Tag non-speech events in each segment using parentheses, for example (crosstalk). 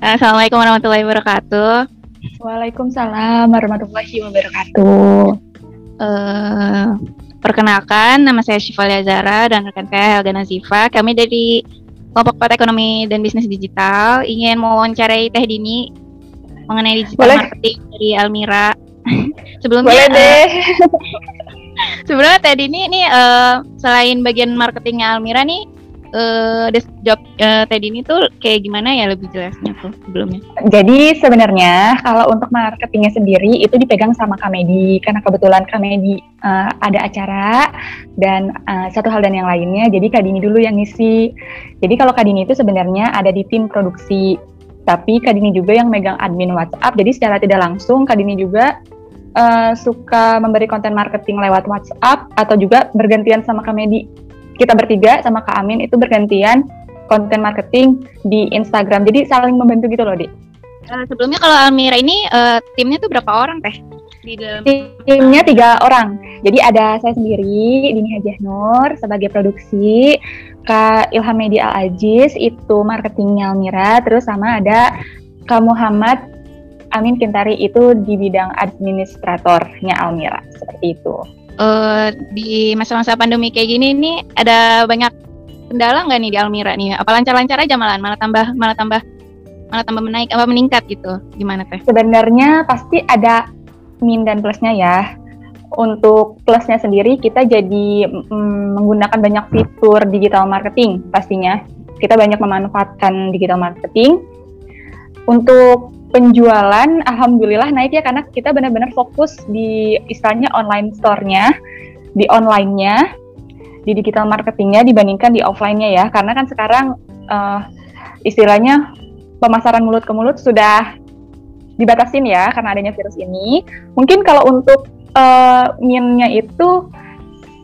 Assalamualaikum warahmatullahi wabarakatuh. Waalaikumsalam warahmatullahi wabarakatuh. Uh, perkenalkan, nama saya Syifa Zara dan rekan saya Helga Nazifa. Kami dari kelompok Pat Ekonomi dan Bisnis Digital ingin mewawancarai Teh Dini mengenai digital Boleh. marketing dari Almira. (laughs) Sebelumnya Boleh deh. Uh, (laughs) sebelumnya Teh Dini ini uh, selain bagian marketingnya Almira nih uh, job uh, Teddy ini tuh kayak gimana ya lebih jelasnya tuh sebelumnya? Jadi sebenarnya kalau untuk marketingnya sendiri itu dipegang sama Kamedi karena kebetulan Kamedi uh, ada acara dan uh, satu hal dan yang lainnya. Jadi Kak Dini dulu yang ngisi. Jadi kalau Kak Dini itu sebenarnya ada di tim produksi, tapi Kak Dini juga yang megang admin WhatsApp. Jadi secara tidak langsung Kak Dini juga uh, suka memberi konten marketing lewat WhatsApp atau juga bergantian sama Kamedi kita bertiga sama Kak Amin itu bergantian konten marketing di Instagram. Jadi saling membantu gitu loh, Dik. Uh, sebelumnya kalau Almira ini uh, timnya tuh berapa orang teh? Di dalam timnya tiga orang. Jadi ada saya sendiri, Dini Hajah Nur sebagai produksi, Kak Ilham Media Al Aziz itu marketingnya Almira, terus sama ada Kak Muhammad Amin Kintari itu di bidang administratornya Almira seperti itu uh, di masa-masa pandemi kayak gini nih ada banyak kendala nggak nih di Almira nih? Apa lancar-lancar aja malah malah tambah malah tambah malah tambah menaik apa meningkat gitu? Gimana teh? Sebenarnya pasti ada min dan plusnya ya. Untuk plusnya sendiri kita jadi mm, menggunakan banyak fitur digital marketing pastinya. Kita banyak memanfaatkan digital marketing. Untuk penjualan alhamdulillah naik ya karena kita benar-benar fokus di istilahnya online store-nya, di online-nya, di digital marketingnya dibandingkan di offline-nya ya. Karena kan sekarang uh, istilahnya pemasaran mulut ke mulut sudah dibatasin ya karena adanya virus ini. Mungkin kalau untuk uh, min-nya itu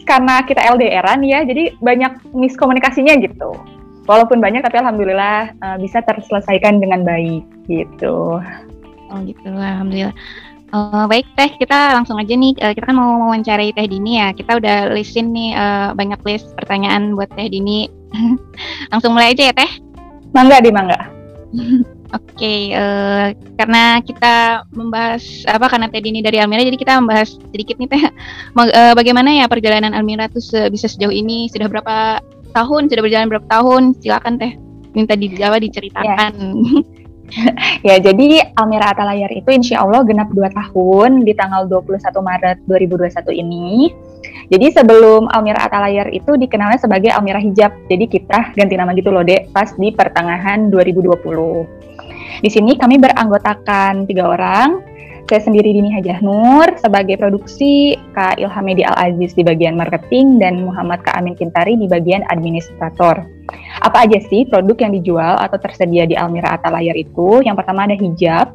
karena kita LDRan ya, jadi banyak miskomunikasinya gitu walaupun banyak tapi alhamdulillah uh, bisa terselesaikan dengan baik gitu. Oh gitu, alhamdulillah. Uh, baik teh, kita langsung aja nih. Uh, kita kan mau mewawancarai teh Dini ya. Kita udah listin nih uh, banyak list pertanyaan buat teh Dini. (laughs) langsung mulai aja ya teh. Mangga di mangga. (laughs) Oke, okay, uh, karena kita membahas apa karena Teh Dini dari Almira, jadi kita membahas sedikit nih Teh, uh, bagaimana ya perjalanan Almira tuh se bisa sejauh ini, sudah berapa tahun sudah berjalan berapa tahun silakan teh minta dijawab diceritakan. (laughs) Ya jadi Almira Atalayar itu insya Allah genap 2 tahun di tanggal 21 Maret 2021 ini. Jadi sebelum Almira Atalayar itu dikenalnya sebagai Almira Hijab jadi kita ganti nama gitu loh dek pas di pertengahan 2020 di sini kami beranggotakan tiga orang saya sendiri Dini Hajah Nur sebagai produksi, Kak Ilhamedi Al-Aziz di bagian marketing, dan Muhammad Kak Amin Kintari di bagian administrator. Apa aja sih produk yang dijual atau tersedia di Almira Layar itu? Yang pertama ada hijab,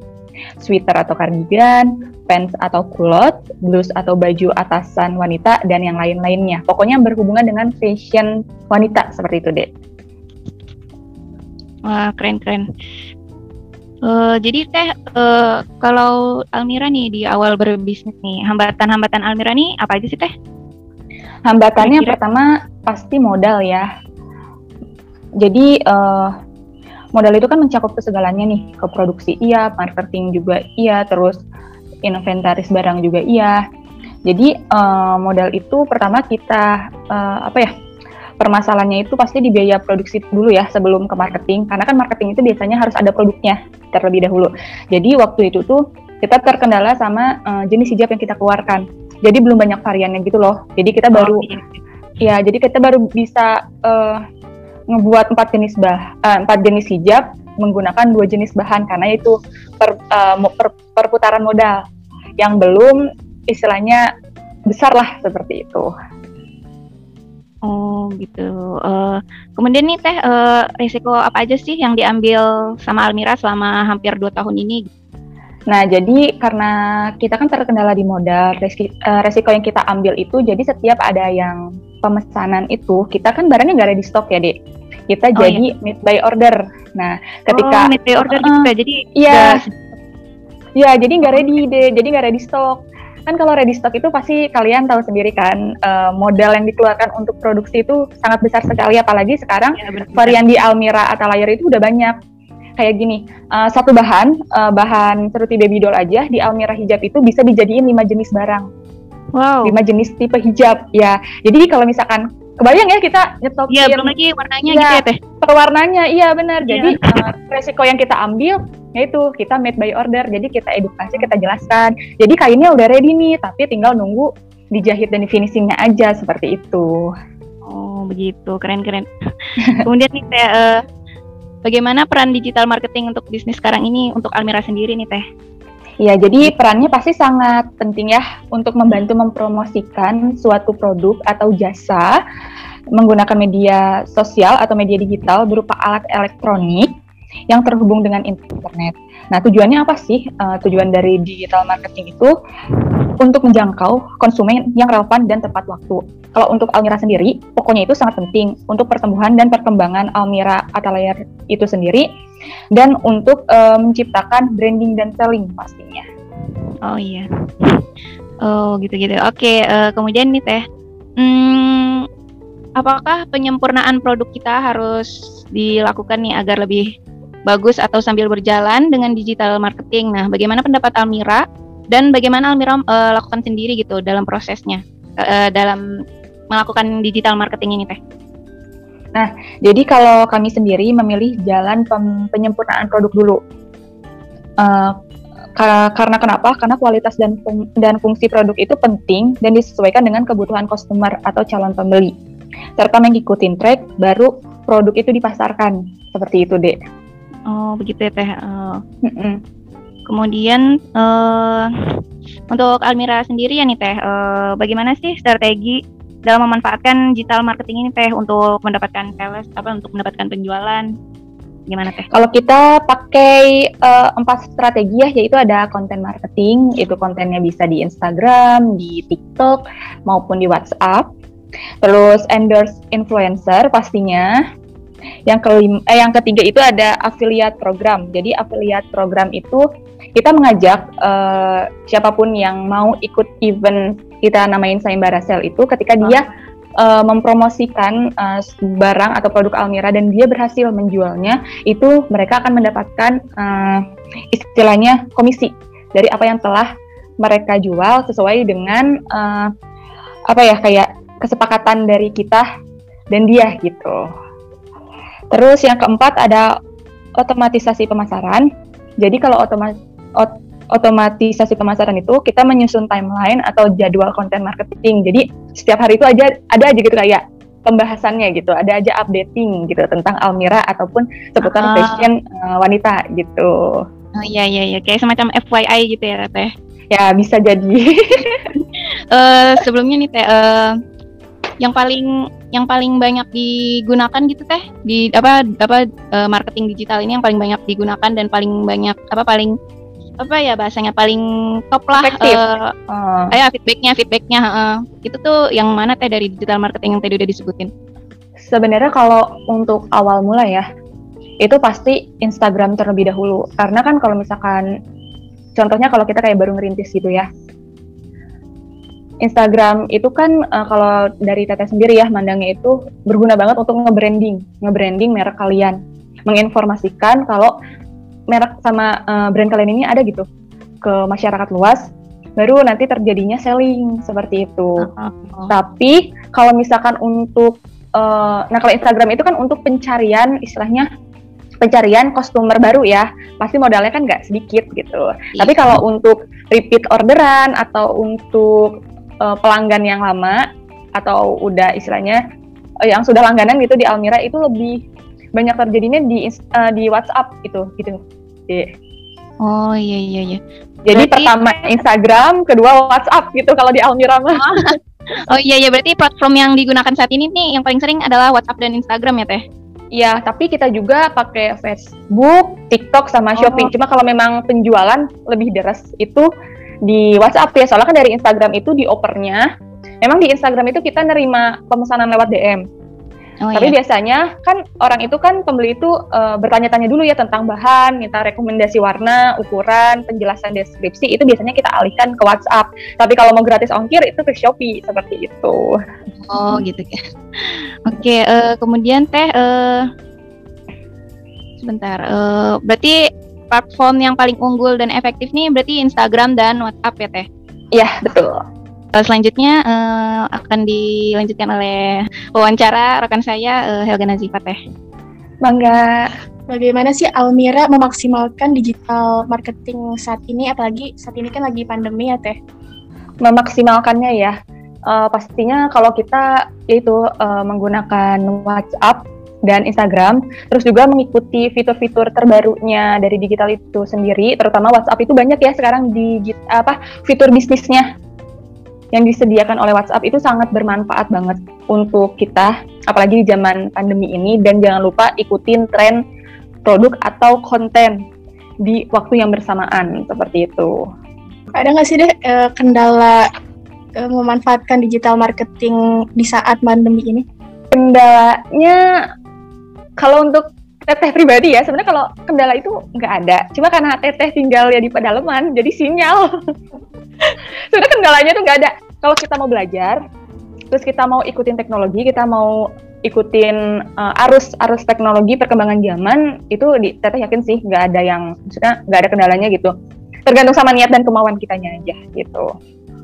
sweater atau cardigan, pants atau kulot, blus atau baju atasan wanita, dan yang lain-lainnya. Pokoknya berhubungan dengan fashion wanita seperti itu, Dek. Wah, keren-keren. Uh, jadi teh uh, kalau Almira nih di awal berbisnis nih hambatan-hambatan Almira nih apa aja sih teh? Hambatannya Kira-kira. pertama pasti modal ya. Jadi uh, modal itu kan mencakup ke segalanya nih, ke produksi iya, marketing juga iya, terus inventaris barang juga iya. Jadi uh, modal itu pertama kita uh, apa ya? Permasalahannya itu pasti di biaya produksi dulu ya sebelum ke marketing karena kan marketing itu biasanya harus ada produknya terlebih dahulu. Jadi waktu itu tuh kita terkendala sama uh, jenis hijab yang kita keluarkan. Jadi belum banyak variannya gitu loh. Jadi kita baru oh, iya. ya jadi kita baru bisa uh, ngebuat empat jenis bah uh, empat jenis hijab menggunakan dua jenis bahan karena itu per, uh, per, perputaran modal yang belum istilahnya besar lah seperti itu. Oh gitu. Uh, kemudian nih teh uh, risiko apa aja sih yang diambil sama Almira selama hampir dua tahun ini? Nah jadi karena kita kan terkendala di modal, resiko, uh, resiko yang kita ambil itu jadi setiap ada yang pemesanan itu kita kan barangnya nggak ada di stok ya dek. Kita oh, jadi iya. mid by order. Nah ketika oh, mid by order uh, juga jadi iya. Iya, jadi nggak ready deh, jadi nggak ready stok kan kalau ready stock itu pasti kalian tahu sendiri kan uh, modal yang dikeluarkan untuk produksi itu sangat besar sekali apalagi sekarang ya, varian di Almira atau layar itu udah banyak kayak gini, uh, satu bahan, uh, bahan seperti baby doll aja di Almira hijab itu bisa dijadiin lima jenis barang. Wow. Lima jenis tipe hijab, ya. Jadi kalau misalkan kebayang ya kita nyetokin. Iya, belum lagi warnanya ya, gitu ya teh. Perwarnanya, iya benar. Ya. Jadi uh, resiko yang kita ambil yaitu kita made by order. Jadi kita edukasi, kita jelaskan. Jadi kainnya udah ready nih, tapi tinggal nunggu dijahit dan di finishingnya aja seperti itu. Oh begitu, keren keren. (laughs) Kemudian nih teh, uh, bagaimana peran digital marketing untuk bisnis sekarang ini untuk Almira sendiri nih teh? Ya, jadi perannya pasti sangat penting ya untuk membantu mempromosikan suatu produk atau jasa menggunakan media sosial atau media digital berupa alat elektronik yang terhubung dengan internet. Nah, tujuannya apa sih? Uh, tujuan dari digital marketing itu untuk menjangkau konsumen yang relevan dan tepat waktu. Kalau untuk Almira sendiri, pokoknya itu sangat penting untuk pertumbuhan dan perkembangan Almira Atelier itu sendiri dan untuk uh, menciptakan branding dan selling pastinya. Oh iya. Oh gitu-gitu. Oke, uh, kemudian nih Teh. Hmm, apakah penyempurnaan produk kita harus dilakukan nih agar lebih bagus atau sambil berjalan dengan digital marketing. Nah, bagaimana pendapat Almira dan bagaimana Almira uh, lakukan sendiri gitu dalam prosesnya uh, dalam melakukan digital marketing ini teh? Nah, jadi kalau kami sendiri memilih jalan penyempurnaan produk dulu. Uh, karena kenapa? Karena kualitas dan fung dan fungsi produk itu penting dan disesuaikan dengan kebutuhan customer atau calon pembeli. Serta mengikuti track baru produk itu dipasarkan. Seperti itu, Dek. Oh begitu ya teh. Uh, Kemudian uh, untuk Almira sendiri ya nih teh, uh, bagaimana sih strategi dalam memanfaatkan digital marketing ini teh untuk mendapatkan sales apa untuk mendapatkan penjualan? Gimana teh? Kalau kita pakai uh, empat strategi ya, yaitu ada konten marketing, itu kontennya bisa di Instagram, di TikTok maupun di WhatsApp. Terus endorse influencer pastinya, yang kelima, eh, yang ketiga itu ada affiliate program. Jadi affiliate program itu kita mengajak uh, siapa pun yang mau ikut event kita namain sayembara sale itu ketika dia uh, mempromosikan uh, barang atau produk Almira dan dia berhasil menjualnya, itu mereka akan mendapatkan uh, istilahnya komisi dari apa yang telah mereka jual sesuai dengan uh, apa ya kayak kesepakatan dari kita dan dia gitu. Terus yang keempat ada otomatisasi pemasaran. Jadi kalau otoma ot otomatisasi pemasaran itu kita menyusun timeline atau jadwal konten marketing. Jadi setiap hari itu aja ada aja gitu kayak pembahasannya gitu, ada aja updating gitu tentang Almira ataupun seputar uh, fashion uh, wanita gitu. Oh iya iya iya kayak semacam FYI gitu ya Teh. Ya bisa jadi. uh, (laughs) sebelumnya nih Teh uh, yang paling yang paling banyak digunakan gitu teh di apa apa uh, marketing digital ini yang paling banyak digunakan dan paling banyak apa paling apa ya bahasanya paling top lah uh, uh. ya feedbacknya feedbacknya uh, itu tuh yang mana teh dari digital marketing yang tadi udah disebutin? Sebenarnya kalau untuk awal mula ya itu pasti Instagram terlebih dahulu. Karena kan kalau misalkan contohnya kalau kita kayak baru ngerintis gitu ya. Instagram itu kan uh, kalau dari Teteh sendiri ya mandangnya itu berguna banget untuk nge-branding, nge-branding merek kalian, menginformasikan kalau merek sama uh, brand kalian ini ada gitu ke masyarakat luas, baru nanti terjadinya selling seperti itu. Uh, uh, Tapi kalau misalkan untuk uh, nah kalau Instagram itu kan untuk pencarian istilahnya pencarian customer baru ya pasti modalnya kan nggak sedikit gitu. Iya. Tapi kalau untuk repeat orderan atau untuk uh, pelanggan yang lama atau udah istilahnya uh, yang sudah langganan gitu di Almira itu lebih banyak terjadinya di uh, di WhatsApp gitu gitu. Jadi, oh iya iya iya. Jadi berarti... pertama Instagram, kedua WhatsApp gitu kalau di Almira mah. Oh, oh iya iya berarti platform yang digunakan saat ini nih yang paling sering adalah WhatsApp dan Instagram ya teh. Iya, tapi kita juga pakai Facebook, TikTok sama Shopee. Oh. Cuma kalau memang penjualan lebih deras itu di WhatsApp ya soalnya kan dari Instagram itu di opernya memang di Instagram itu kita nerima pemesanan lewat DM Oh, Tapi iya. biasanya kan orang itu kan pembeli itu uh, bertanya-tanya dulu ya tentang bahan, minta rekomendasi warna, ukuran, penjelasan deskripsi itu biasanya kita alihkan ke WhatsApp. Tapi kalau mau gratis ongkir itu ke Shopee seperti itu. Oh gitu ya. (laughs) Oke, uh, kemudian teh uh, sebentar. Uh, berarti platform yang paling unggul dan efektif nih berarti Instagram dan WhatsApp ya teh? Iya betul. Uh, selanjutnya uh, akan dilanjutkan oleh wawancara rekan saya uh, Helga Nazifa teh. Bangga. Bagaimana sih Almira memaksimalkan digital marketing saat ini, apalagi saat ini kan lagi pandemi ya teh? Memaksimalkannya ya, uh, pastinya kalau kita itu uh, menggunakan WhatsApp dan Instagram, terus juga mengikuti fitur-fitur terbarunya dari digital itu sendiri, terutama WhatsApp itu banyak ya sekarang di apa fitur bisnisnya yang disediakan oleh WhatsApp itu sangat bermanfaat banget untuk kita, apalagi di zaman pandemi ini. Dan jangan lupa ikutin tren produk atau konten di waktu yang bersamaan seperti itu. Ada nggak sih deh eh, kendala eh, memanfaatkan digital marketing di saat pandemi ini? Kendalanya kalau untuk teteh pribadi ya. Sebenarnya kalau kendala itu nggak ada. Cuma karena teteh tinggal ya di pedalaman jadi sinyal. (laughs) Sebenarnya kendalanya tuh nggak ada. Kalau kita mau belajar terus kita mau ikutin teknologi kita mau ikutin uh, arus arus teknologi perkembangan zaman itu di teteh yakin sih nggak ada yang maksudnya nggak ada kendalanya gitu. Tergantung sama niat dan kemauan kitanya aja gitu.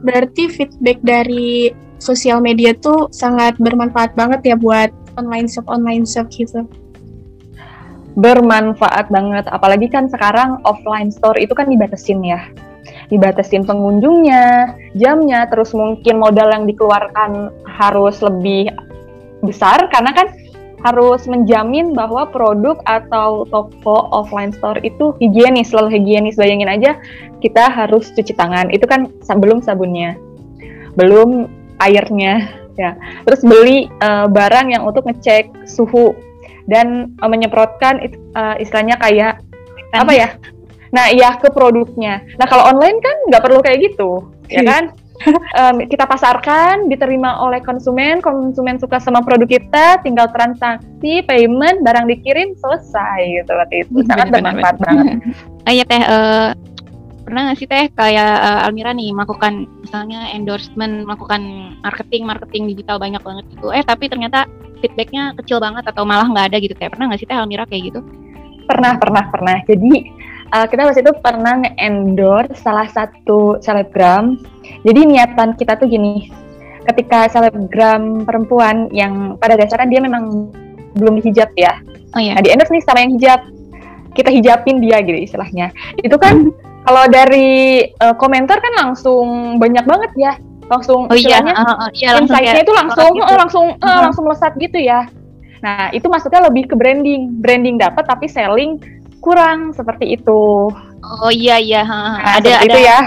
Berarti feedback dari sosial media tuh sangat bermanfaat banget ya buat online shop online shop gitu bermanfaat banget. Apalagi kan sekarang offline store itu kan dibatasin ya. Dibatasin pengunjungnya jamnya terus mungkin modal yang dikeluarkan harus lebih besar karena kan harus menjamin bahwa produk atau toko offline store itu higienis. Selalu higienis. Bayangin aja kita harus cuci tangan. Itu kan sebelum sabunnya. Belum airnya ya. Terus beli uh, barang yang untuk ngecek suhu dan uh, menyemprotkan uh, istilahnya kayak kan. apa ya? Nah, iya ke produknya. Nah, kalau online kan nggak perlu kayak gitu, ya kan? (laughs) um, kita pasarkan, diterima oleh konsumen, konsumen suka sama produk kita, tinggal transaksi, payment, barang dikirim, selesai gitu. Berarti itu sangat bermanfaat banget. Oh (laughs) iya teh, uh, pernah nggak sih teh kayak uh, Almira nih melakukan misalnya endorsement, melakukan marketing, marketing digital banyak banget gitu. Eh tapi ternyata feedbacknya kecil banget atau malah nggak ada gitu kayak pernah nggak sih teh Almira kayak gitu? Pernah pernah pernah. Jadi uh, kita waktu itu pernah nge-endorse salah satu selebgram. Jadi niatan kita tuh gini. Ketika selebgram perempuan yang pada dasarnya dia memang belum dihijab ya. Oh, iya. nah di endorse nih sama yang hijab. Kita hijabin dia gitu istilahnya. Itu kan kalau dari uh, komentar kan langsung banyak banget ya langsung oh, iya, uh, uh, iya, insight-nya itu langsung gitu. uh, langsung uh, uh, langsung melesat gitu ya. Nah, itu maksudnya lebih ke branding. Branding dapat tapi selling kurang seperti itu. Oh iya iya, nah, ada ada itu ya.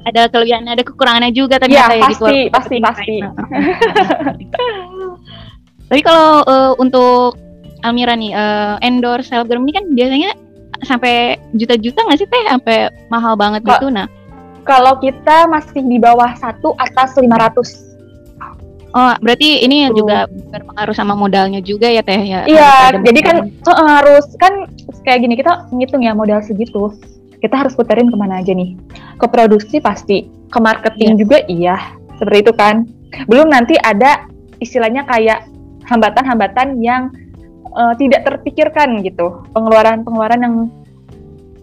Ada kelebihan, ada kekurangannya juga ternyata ya, pasti, ya, pasti, pasti. Tapi kalau uh, untuk Almira nih, uh, endorse selebgram ini kan biasanya sampai juta-juta nggak sih teh? Sampai mahal banget gitu. Nah, kalau kita masih di bawah satu atas 500. Oh, berarti ini Tuh. juga berpengaruh sama modalnya juga ya Teh ya. Iya, jadi kan uh, harus kan kayak gini kita ngitung ya modal segitu. Kita harus puterin ke mana aja nih? Ke produksi pasti, ke marketing yeah. juga iya. Seperti itu kan. Belum nanti ada istilahnya kayak hambatan-hambatan yang uh, tidak terpikirkan gitu. Pengeluaran-pengeluaran yang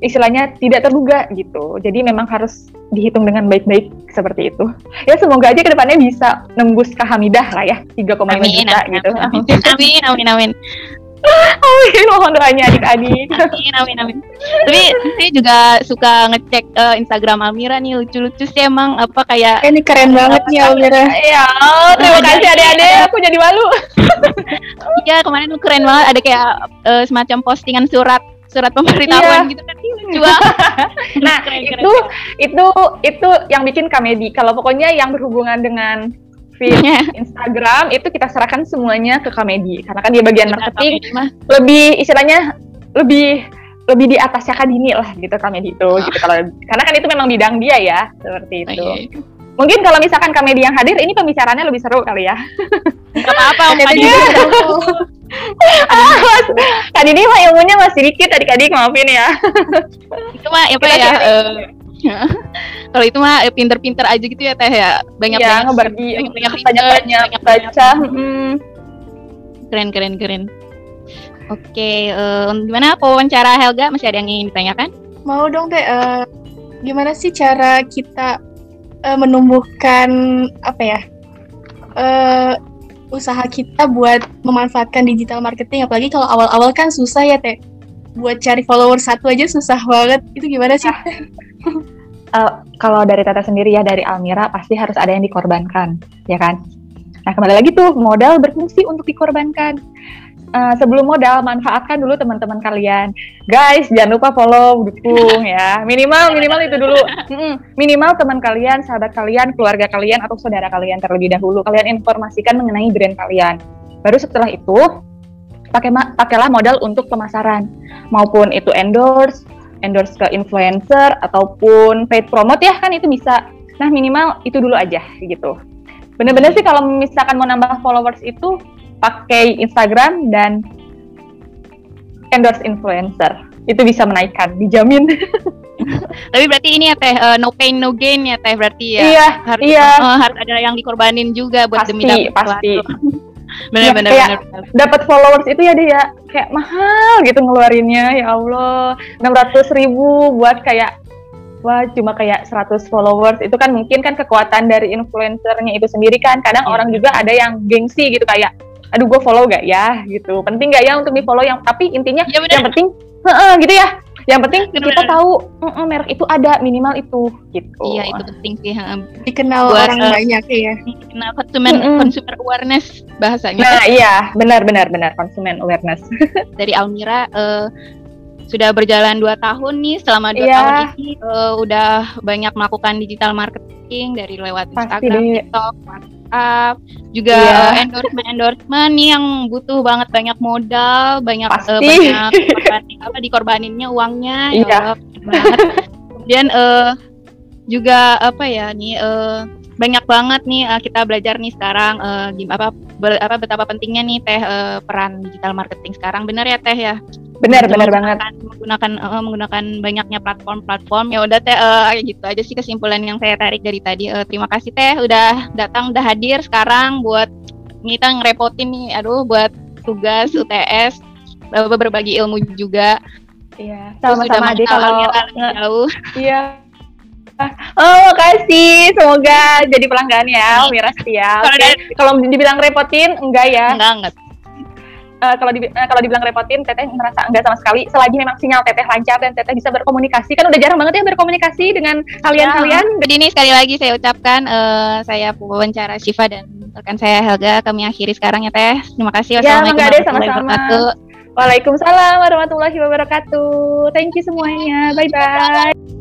istilahnya tidak terduga gitu. Jadi memang harus dihitung dengan baik-baik seperti itu. Ya semoga aja ke depannya bisa nembus ke Hamidah lah ya 3,5 juta amin, gitu. Amin (laughs) amin amin. amin. amin mohon doanya adik-adik. Amin amin amin. Tapi saya juga suka ngecek uh, Instagram Almira nih lucu-lucu sih emang apa kayak ini keren banget nih Almira. Iya, terima kasih adik-adik aku jadi malu. Iya kemarin tuh keren banget ada kayak uh, semacam postingan surat surat pemberitahuan iya. gitu kan lucu (laughs) nah keren, keren, itu keren. itu itu yang bikin komedi kalau pokoknya yang berhubungan dengan feed iya. Instagram itu kita serahkan semuanya ke komedi karena kan dia bagian marketing lebih istilahnya lebih lebih di atasnya kan ini lah gitu komedi itu oh. gitu kalau karena kan itu memang bidang dia ya seperti itu. Oh, iya. Mungkin kalau misalkan komedi yang hadir ini pembicaranya lebih seru kali ya. Gak apa-apa, Kan ini (laughs) mah ilmunya masih dikit adik-adik maafin ya. itu mah apa ya? Uh, kalau itu mah eh, pinter-pinter aja gitu ya teh ya banyak ya, banyak ngebagi banyak banyak banyak, banyak baca. Keren keren keren. Oke, uh, gimana wawancara Helga? Masih ada yang ingin ditanyakan? Mau dong teh. Uh, gimana sih cara kita uh, menumbuhkan apa ya uh, usaha kita buat memanfaatkan digital marketing? Apalagi kalau awal-awal kan susah ya teh. Buat cari follower satu aja susah banget. Itu gimana sih? uh, kalau dari Tata sendiri ya dari Almira pasti harus ada yang dikorbankan, ya kan? Nah kembali lagi tuh modal berfungsi untuk dikorbankan uh, sebelum modal manfaatkan dulu teman-teman kalian. Guys jangan lupa follow dukung ya. Minimal minimal itu dulu. Minimal teman kalian sahabat kalian keluarga kalian atau saudara kalian terlebih dahulu. Kalian informasikan mengenai brand kalian. Baru setelah itu pakai pakailah modal untuk pemasaran. Maupun itu endorse endorse ke influencer ataupun paid promote ya kan itu bisa. Nah minimal itu dulu aja gitu. Bener-bener sih kalau misalkan mau nambah followers itu pakai Instagram dan endorse influencer. Itu bisa menaikkan dijamin. (laughs) Tapi berarti ini ya teh uh, no pain no gain ya teh berarti ya? Iya harus iya. Uh, harus ada yang dikorbanin juga buat pasti, demi dapat pasti. (laughs) (laughs) benar ya, benar benar dapat followers itu ya dia kayak mahal gitu ngeluarinnya ya Allah. enam ratus ribu buat kayak wah cuma kayak 100 followers. Itu kan mungkin kan kekuatan dari influencernya itu sendiri kan. Kadang yeah. orang juga ada yang gengsi gitu kayak aduh gue follow gak ya? Gitu. Penting gak ya untuk di follow yang tapi intinya ya, yang penting uh, gitu ya. Yang penting bener, kita tahu uh, uh, merek itu ada minimal itu gitu. Iya itu penting sih dikenal Buat, orang uh, banyak ya dikenal konsumen mm -hmm. consumer awareness bahasanya. Nah iya. Benar benar benar. Konsumen awareness. (laughs) Dari Almira uh, sudah berjalan dua tahun nih selama dua yeah. tahun ini uh, udah banyak melakukan digital marketing dari lewat Pasti Instagram, deh. TikTok, WhatsApp, juga yeah. Iya. endorsement endorsement nih yang butuh banget banyak modal, banyak uh, banyak korbanin, apa dikorbaninnya uangnya, yeah. ya iya. banget. Kemudian uh, juga apa ya nih uh, banyak banget nih uh, kita belajar nih sekarang uh, apa ber, apa betapa pentingnya nih teh uh, peran digital marketing sekarang benar ya teh ya benar benar banget. menggunakan uh, menggunakan banyaknya platform-platform. Ya udah teh uh, gitu aja sih kesimpulan yang saya tarik dari tadi. Uh, terima kasih teh udah datang udah hadir sekarang buat kita ngerepotin nih aduh buat tugas UTS berbagi ilmu juga. Iya sama-sama deh kalau jauh. Iya. Oh, makasih. Semoga jadi pelanggan ya, Mira setia. Kalau dibilang repotin, enggak ya? Enggak, enggak uh, kalau di, uh, kalau dibilang repotin teteh merasa enggak sama sekali selagi memang sinyal teteh lancar dan teteh bisa berkomunikasi kan udah jarang banget ya berkomunikasi dengan kalian-kalian ya. jadi ini sekali lagi saya ucapkan uh, saya wawancara Syifa dan rekan saya Helga kami akhiri sekarang ya teh terima kasih ya, wassalamualaikum ya, warahmatullahi wabarakatuh Waalaikumsalam warahmatullahi wabarakatuh. Thank you semuanya. Bye bye.